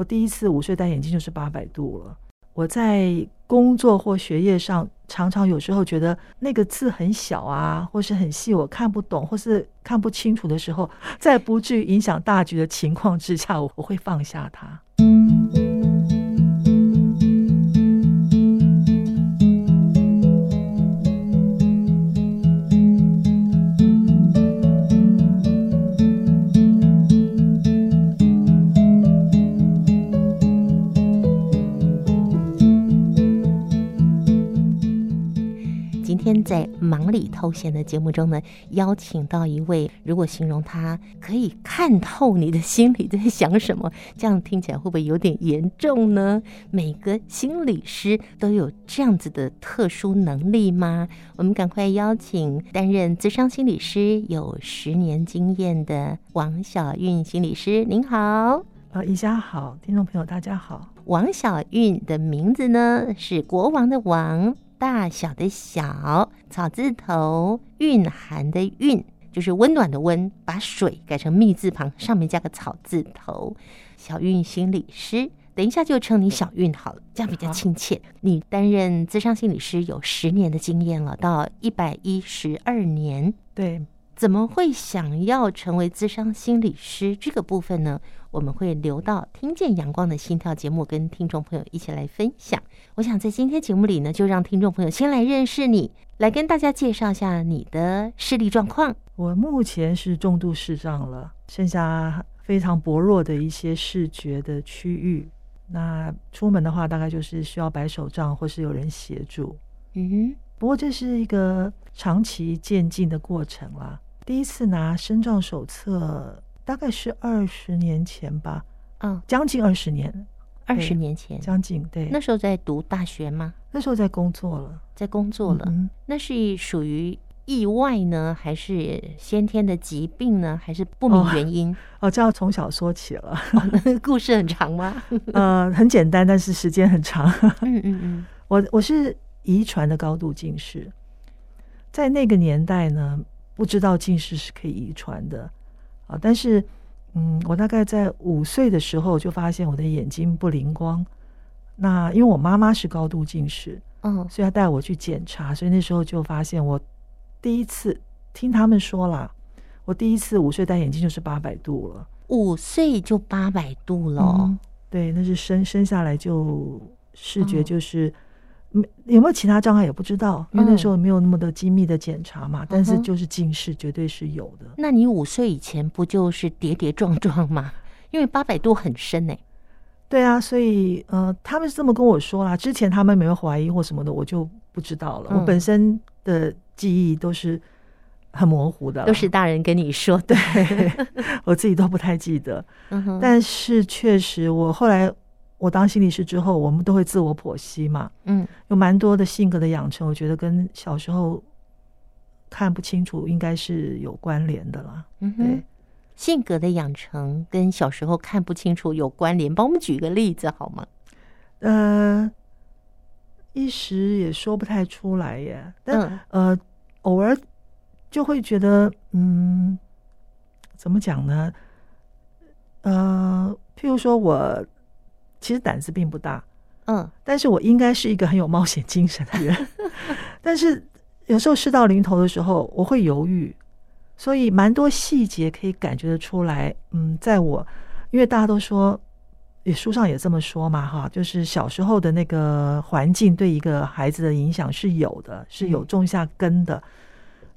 我第一次午睡戴眼镜就是八百度了。我在工作或学业上，常常有时候觉得那个字很小啊，或是很细，我看不懂，或是看不清楚的时候，在不至于影响大局的情况之下，我会放下它。偷闲的节目中呢，邀请到一位，如果形容他可以看透你的心里在想什么，这样听起来会不会有点严重呢？每个心理师都有这样子的特殊能力吗？我们赶快邀请担任咨商心理师有十年经验的王小韵心理师，您好。啊，宜家好，听众朋友大家好。王小韵的名字呢是国王的王。大小的小草字头，蕴含的蕴，就是温暖的温，把水改成密字旁，上面加个草字头。小运心理师，等一下就称你小运好了，这样比较亲切。你担任资商心理师有十年的经验了，到一百一十二年。对，怎么会想要成为咨商心理师这个部分呢？我们会留到听见阳光的心跳节目，跟听众朋友一起来分享。我想在今天节目里呢，就让听众朋友先来认识你，来跟大家介绍一下你的视力状况。我目前是重度视障了，剩下非常薄弱的一些视觉的区域。那出门的话，大概就是需要摆手杖或是有人协助。嗯哼，不过这是一个长期渐进的过程啦。第一次拿身障手册。大概是二十年前吧，嗯、哦，将近二十年，二十年前，将近对。那时候在读大学吗？那时候在工作了，在工作了。嗯、那是属于意外呢，还是先天的疾病呢，还是不明原因？哦，这要从小说起了。哦、那个故事很长吗？呃，很简单，但是时间很长。嗯嗯嗯，我我是遗传的高度近视，在那个年代呢，不知道近视是可以遗传的。啊，但是，嗯，我大概在五岁的时候就发现我的眼睛不灵光。那因为我妈妈是高度近视，嗯，所以她带我去检查，所以那时候就发现我第一次听他们说啦，我第一次五岁戴眼镜就是八百度了。五岁就八百度了。嗯，对，那是生生下来就视觉就是。嗯有没有其他障碍也不知道，因为那时候没有那么的精密的检查嘛。嗯、但是就是近视绝对是有的。那你五岁以前不就是跌跌撞撞吗？因为八百度很深呢、欸。对啊，所以呃，他们是这么跟我说啦。之前他们没有怀疑或什么的，我就不知道了。嗯、我本身的记忆都是很模糊的，都是大人跟你说的，对 我自己都不太记得。但是确实，我后来。我当心理师之后，我们都会自我剖析嘛，嗯，有蛮多的性格的养成，我觉得跟小时候看不清楚应该是有关联的啦。嗯哼，对，性格的养成跟小时候看不清楚有关联，帮我们举个例子好吗？呃，一时也说不太出来耶，但、嗯、呃，偶尔就会觉得，嗯，怎么讲呢？呃，譬如说我。其实胆子并不大，嗯，但是我应该是一个很有冒险精神的人。但是有时候事到临头的时候，我会犹豫，所以蛮多细节可以感觉得出来。嗯，在我因为大家都说，也书上也这么说嘛，哈，就是小时候的那个环境对一个孩子的影响是有的，是有种下根的。嗯、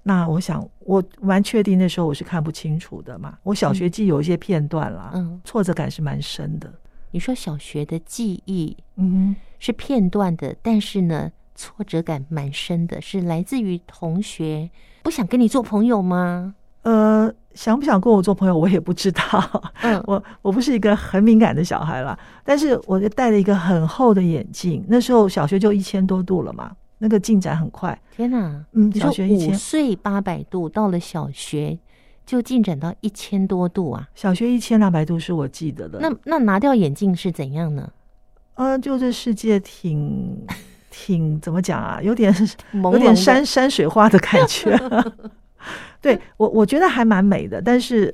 那我想，我蛮确定那时候我是看不清楚的嘛。我小学记有一些片段啦，嗯，挫折感是蛮深的。你说小学的记忆，嗯，是片段的，但是呢，挫折感蛮深的，是来自于同学不想跟你做朋友吗？呃，想不想跟我做朋友，我也不知道。嗯，我我不是一个很敏感的小孩啦，但是我就戴了一个很厚的眼镜。那时候小学就一千多度了嘛，那个进展很快。天哪，嗯，小学一千，五岁八百度，到了小学。就进展到一千多度啊！小学一千两百度是我记得的。那那拿掉眼镜是怎样呢？呃，就这世界挺 挺怎么讲啊？有点有点山山水画的感觉。对我我觉得还蛮美的，但是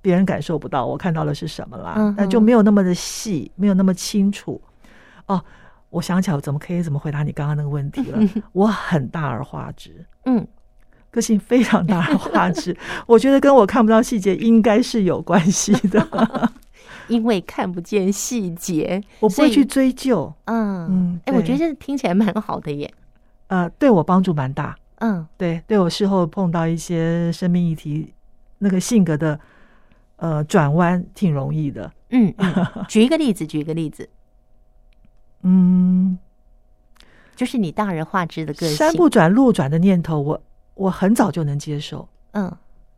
别别人感受不到我看到的是什么啦，那就没有那么的细，没有那么清楚。哦，我想起来，我怎么可以怎么回答你刚刚那个问题了？我很大而化之，嗯，个性非常大的画质，我觉得跟我看不到细节应该是有关系的，因为看不见细节，我不会去追究。嗯嗯，哎，我觉得这听起来蛮好的耶。呃，对我帮助蛮大。嗯，对，对我事后碰到一些生命议题，那个性格的呃转弯挺容易的。嗯，嗯，举一个例子，举一个例子。嗯，就是你大人画质的个性，山不转路转的念头，我我很早就能接受。嗯，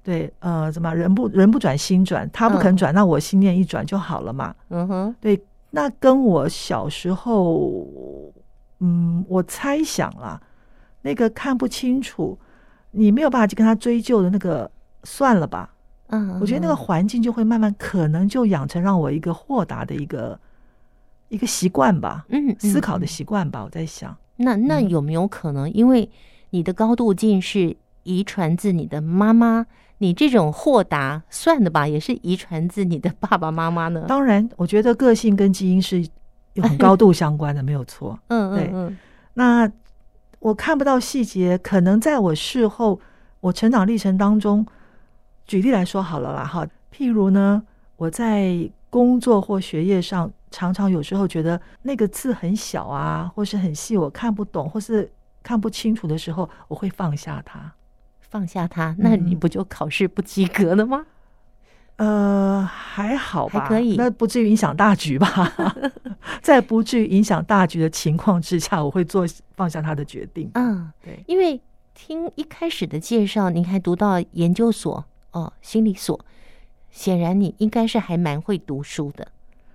对，呃，怎么人不人不转心转，他不肯转，嗯、那我心念一转就好了嘛。嗯哼，对，那跟我小时候，嗯，我猜想啦。那个看不清楚，你没有办法去跟他追究的那个，算了吧。嗯，我觉得那个环境就会慢慢可能就养成让我一个豁达的一个一个习惯吧。嗯，思考的习惯吧。我在想，那那有没有可能，因为你的高度近视遗传自你的妈妈，你这种豁达算的吧，也是遗传自你的爸爸妈妈呢？当然，我觉得个性跟基因是有很高度相关的，没有错。嗯对嗯嗯，那。我看不到细节，可能在我事后，我成长历程当中，举例来说好了啦，哈，譬如呢，我在工作或学业上，常常有时候觉得那个字很小啊，或是很细，我看不懂，或是看不清楚的时候，我会放下它，放下它，那你不就考试不及格了吗？呃，还好吧，还可以，那不至于影响大局吧？在不至于影响大局的情况之下，我会做放下他的决定。嗯，对，因为听一开始的介绍，您还读到研究所哦，心理所，显然你应该是还蛮会读书的。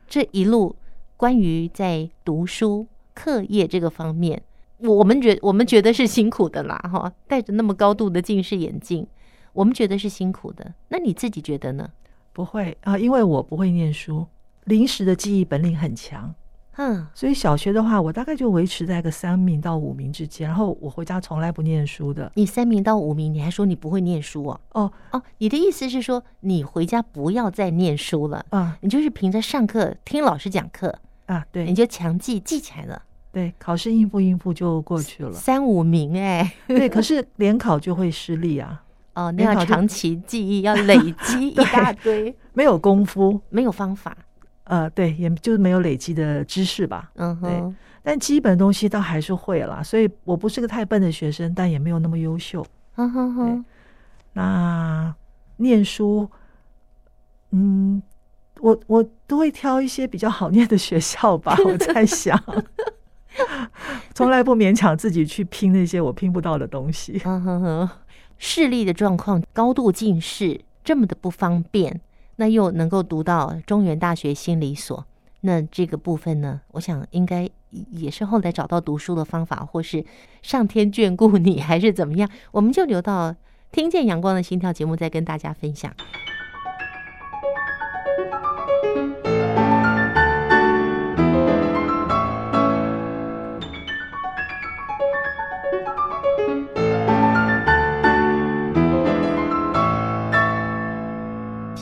这一路关于在读书课业这个方面，我们觉我们觉得是辛苦的啦，哈，戴着那么高度的近视眼镜，我们觉得是辛苦的。那你自己觉得呢？不会啊，因为我不会念书，临时的记忆本领很强，嗯，所以小学的话，我大概就维持在个三名到五名之间。然后我回家从来不念书的。你三名到五名，你还说你不会念书哦？哦哦，你的意思是说你回家不要再念书了啊？你就是凭着上课听老师讲课啊？对，你就强记记起来了。对，考试应付应付就过去了。三五名哎，对，可是联考就会失利啊。哦，那要长期记忆，要累积 一大堆，没有功夫，没有方法，呃，对，也就是没有累积的知识吧。嗯哼，对，但基本东西倒还是会啦，所以我不是个太笨的学生，但也没有那么优秀。嗯哼哼，那念书，嗯，我我都会挑一些比较好念的学校吧。我在想，从来不勉强自己去拼那些我拼不到的东西。嗯哼哼。视力的状况，高度近视这么的不方便，那又能够读到中原大学心理所，那这个部分呢，我想应该也是后来找到读书的方法，或是上天眷顾你，还是怎么样？我们就留到听见阳光的心跳节目再跟大家分享。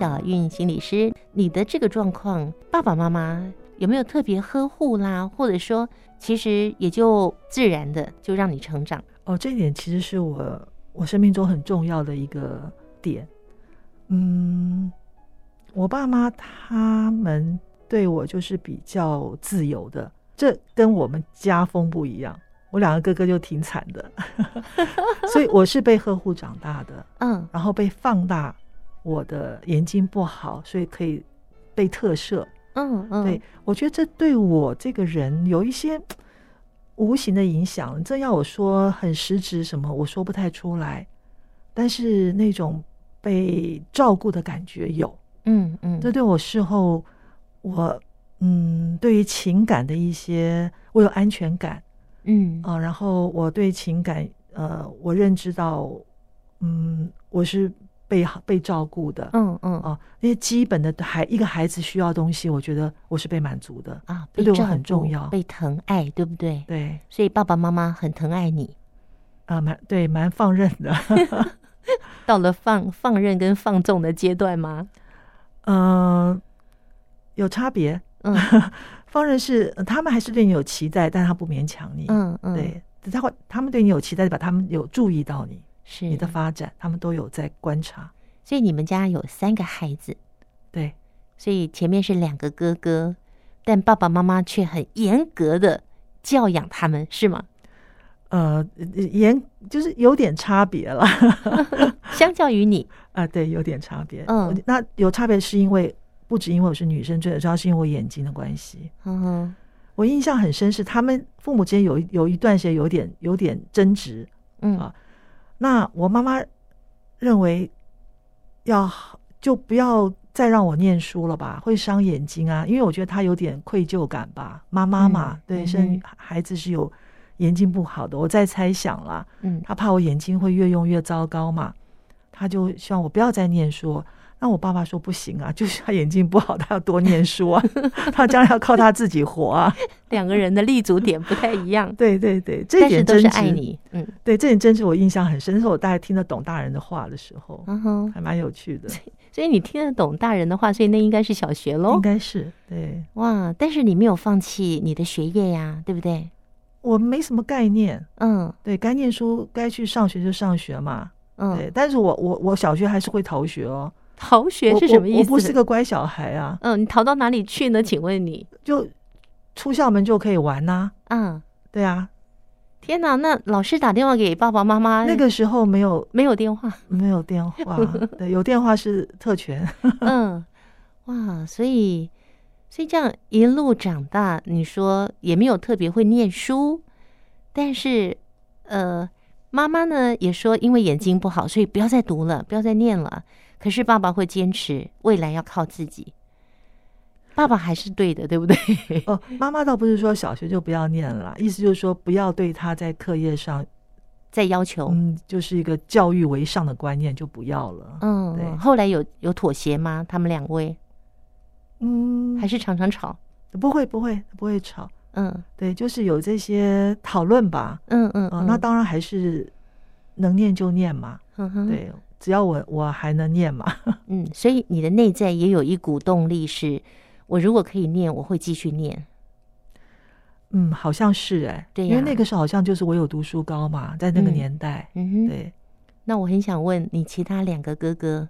小韵心理师，你的这个状况，爸爸妈妈有没有特别呵护啦？或者说，其实也就自然的就让你成长？哦，这一点其实是我我生命中很重要的一个点。嗯，我爸妈他们对我就是比较自由的，这跟我们家风不一样。我两个哥哥就挺惨的，所以我是被呵护长大的。嗯，然后被放大。我的眼睛不好，所以可以被特赦。嗯嗯，对，我觉得这对我这个人有一些 无形的影响。这要我说很实质什么，我说不太出来。但是那种被照顾的感觉有。嗯嗯，这对我事后，我嗯，对于情感的一些，我有安全感。嗯啊，然后我对情感，呃，我认知到，嗯，我是。被被照顾的，嗯嗯哦，那些基本的孩一个孩子需要东西，我觉得我是被满足的啊，这对我很重要，被疼爱，对不对？对，所以爸爸妈妈很疼爱你，啊，蛮对，蛮放任的。到了放放任跟放纵的阶段吗？呃，有差别。嗯，放任是他们还是对你有期待，但他不勉强你。嗯嗯，对，他会他们对你有期待，把他们有注意到你，是你的发展，他们都有在观察。所以你们家有三个孩子，对，所以前面是两个哥哥，但爸爸妈妈却很严格的教养他们，是吗？呃，严就是有点差别了 相较于你啊、呃，对，有点差别。嗯，那有差别是因为不止因为我是女生，最主要是因为我眼睛的关系。嗯哼，我印象很深是他们父母之间有有一段时间有点有点争执。嗯啊，那我妈妈认为要就不要再让我念书了吧，会伤眼睛啊，因为我觉得她有点愧疚感吧。妈妈嘛，嗯、对，生孩子是有。眼睛不好的，我在猜想啦。嗯，她怕我眼睛会越用越糟糕嘛，她就希望我不要再念书。那我爸爸说不行啊，就是他眼睛不好，他要多念书啊，他将来要靠他自己活啊。两个人的立足点不太一样。对对对，这点真是爱你。嗯，对，这点真是我印象很深，是我大概听得懂大人的话的时候，嗯哼，还蛮有趣的。所以你听得懂大人的话，所以那应该是小学喽？应该是对。哇，但是你没有放弃你的学业呀，对不对？我没什么概念，嗯，对该念书该去上学就上学嘛，嗯，对，但是我我我小学还是会逃学哦，逃学是什么意思？我，我不是个乖小孩啊，嗯，你逃到哪里去呢？请问你就出校门就可以玩呐，啊，嗯，对啊，天哪，那老师打电话给爸爸妈妈，那个时候没有没有电话，没有电话，对，有电话是特权，嗯，哇，所以。所以这样一路长大，你说也没有特别会念书，但是，呃，妈妈呢也说因为眼睛不好，所以不要再读了，不要再念了。可是爸爸会坚持未来要靠自己，爸爸还是对的，对不对？哦，妈妈倒不是说小学就不要念了，意思就是说不要对他在课业上再要求，嗯，就是一个教育为上的观念就不要了。嗯，对。后来有有妥协吗？他们两位？嗯，还是常常吵，不会不会不会吵，嗯，对，就是有这些讨论吧，嗯嗯，嗯、呃，那当然还是能念就念嘛，嗯哼，对，只要我我还能念嘛，嗯，所以你的内在也有一股动力是，是我如果可以念，我会继续念，嗯，好像是哎、欸，对、啊，因为那个时候好像就是我有读书高嘛，在那个年代，嗯，嗯哼，对，那我很想问你，其他两个哥哥。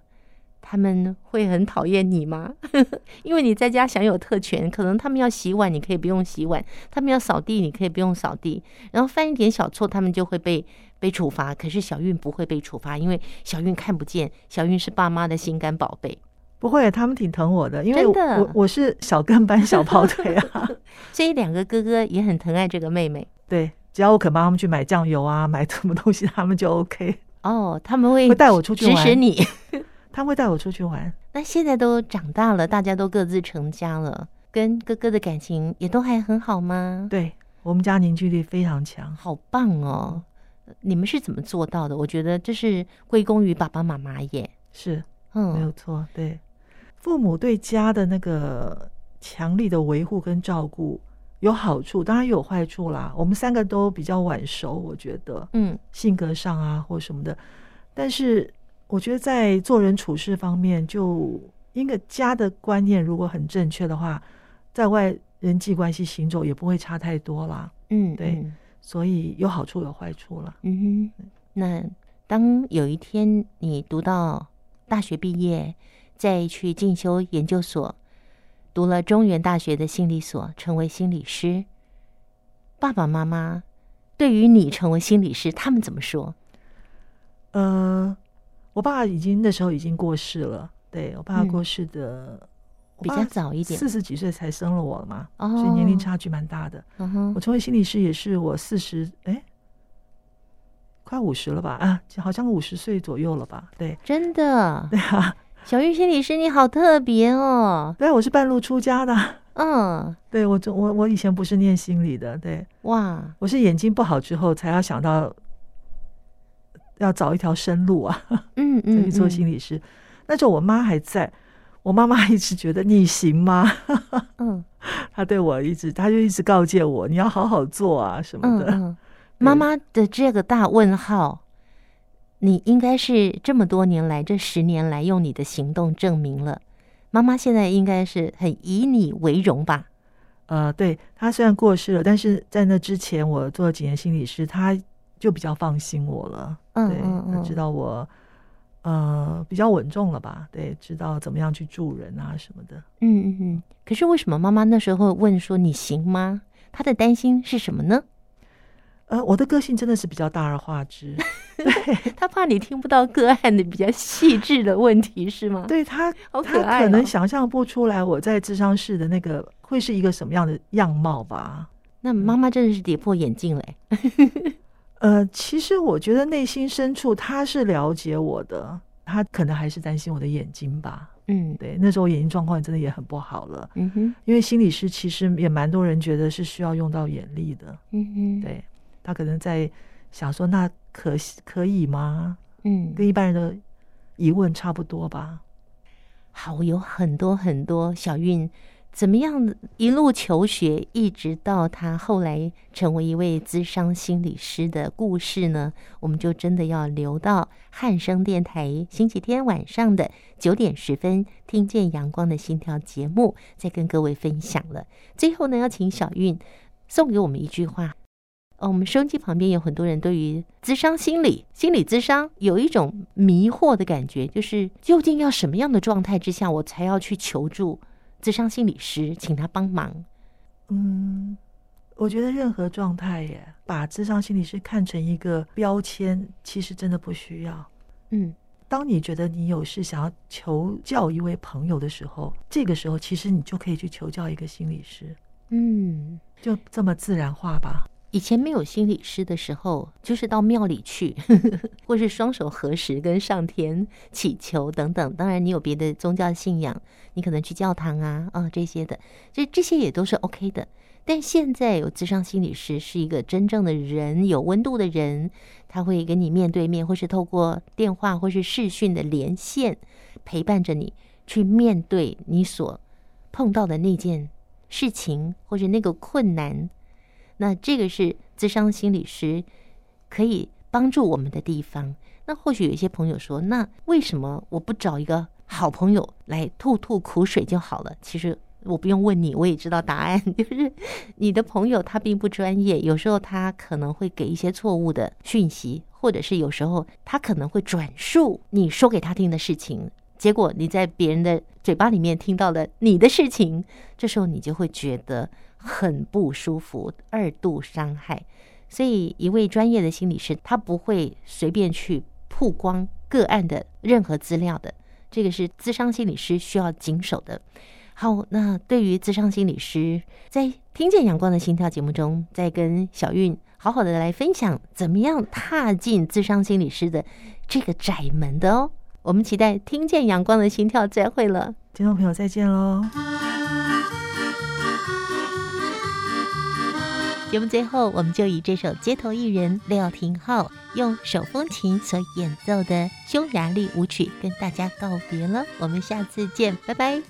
他们会很讨厌你吗？因为你在家享有特权，可能他们要洗碗，你可以不用洗碗；他们要扫地，你可以不用扫地。然后犯一点小错，他们就会被被处罚。可是小韵不会被处罚，因为小韵看不见，小韵是爸妈的心肝宝贝。不会，他们挺疼我的，因为我我，我是小跟班、小跑腿啊。所以两个哥哥也很疼爱这个妹妹。对，只要我肯帮他们去买酱油啊，买什么东西，他们就 OK。哦，他们会会带我出去玩，指使你。他会带我出去玩。那现在都长大了，大家都各自成家了，跟哥哥的感情也都还很好吗？对，我们家凝聚力非常强，好棒哦！你们是怎么做到的？我觉得这是归功于爸爸妈妈耶。是，嗯，没有错。对，父母对家的那个强力的维护跟照顾有好处，当然也有坏处啦。我们三个都比较晚熟，我觉得，嗯，性格上啊或什么的，但是。我觉得在做人处事方面，就一个家的观念如果很正确的话，在外人际关系行走也不会差太多啦。嗯，对，嗯、所以有好处有坏处了。嗯哼，那当有一天你读到大学毕业，再去进修研究所，读了中原大学的心理所，成为心理师，爸爸妈妈对于你成为心理师，他们怎么说？呃。我爸已经那时候已经过世了，对，我爸过世的、嗯、比较早一点，四十几岁才生了我了嘛，哦、所以年龄差距蛮大的。嗯哼，我成为心理师也是我四十，哎，快五十了吧？啊，好像五十岁左右了吧？对，真的，对啊，小玉心理师你好特别哦。对，我是半路出家的。嗯，对我我我以前不是念心理的，对，哇，我是眼睛不好之后才要想到。要找一条生路啊，嗯嗯，去做心理师。那时候我妈还在，我妈妈一直觉得你行吗？嗯，她对我一直，她就一直告诫我，你要好好做啊什么的。嗯，妈妈的这个大问号，你应该是这么多年来，这十年来用你的行动证明了，妈妈现在应该是很以你为荣吧？呃，对，她虽然过世了，但是在那之前我做了几年心理师，她就比较放心我了。嗯，对，他知道我呃比较稳重了吧？对，知道怎么样去助人啊什么的。嗯嗯嗯。可是为什么妈妈那时候问说你行吗？她的担心是什么呢？呃，我的个性真的是比较大而化之，对 他怕你听不到个案的比较细致的问题是吗？对他，好可爱哦，他可能想象不出来我在智商室的那个会是一个什么样的样貌吧？那妈妈真的是跌破眼镜嘞。呃，其实我觉得内心深处他是了解我的，他可能还是担心我的眼睛吧。嗯，对，那时候眼睛状况真的也很不好了。嗯哼，因为心理师其实也蛮多人觉得是需要用到眼力的。嗯哼，对。他可能在想说，那可可以吗？嗯，跟一般人的疑问差不多吧。好，有很多很多小韵怎么样一路求学，一直到他后来成为一位资商心理师的故事呢？我们就真的要留到汉声电台星期天晚上的九点十分，听见阳光的心跳节目，再跟各位分享了。最后呢，要请小韵送给我们一句话。哦，我们收音机旁边有很多人对于咨商心理、心理咨商有一种迷惑的感觉，就是究竟要什么样的状态之下，我才要去求助咨商心理师，请他帮忙？嗯，我觉得任何状态耶，把智商心理师看成一个标签，其实真的不需要。嗯，当你觉得你有事想要求教一位朋友的时候，这个时候其实你就可以去求教一个心理师。嗯，就这么自然化吧。以前没有心理师的时候，就是到庙里去，或是双手合十跟上天祈求等等。当然，你有别的宗教信仰，你可能去教堂啊，啊、这些的，这这些也都是 OK 的。但现在有咨商心理师是一个真正的人，有温度的人，他会跟你面对面，或是透过电话或是视讯的连线，陪伴着你去面对你所碰到的那件事情，或者那个困难。那这个是智商心理师可以帮助我们的地方。那或许有一些朋友说，那为什么我不找一个好朋友来吐吐苦水就好了？其实我不用问你，我也知道答案，就是你的朋友他并不专业，有时候他可能会给一些错误的讯息，或者是有时候他可能会转述你说给他听的事情，结果你在别人的嘴巴里面听到了你的事情，这时候你就会觉得。很不舒服，二度伤害，所以一位专业的心理师，他不会随便去曝光个案的任何资料的，这个是智商心理师需要谨守的。好，那对于智商心理师，在听见阳光的心跳节目中，再跟小韵好好的来分享，怎么样踏进智商心理师的这个窄门的哦。我们期待听见阳光的心跳，再会了，听众朋友再见喽。节目最后，我们就以这首街头艺人廖廷浩用手风琴所演奏的匈牙利舞曲跟大家告别了。我们下次见，拜拜。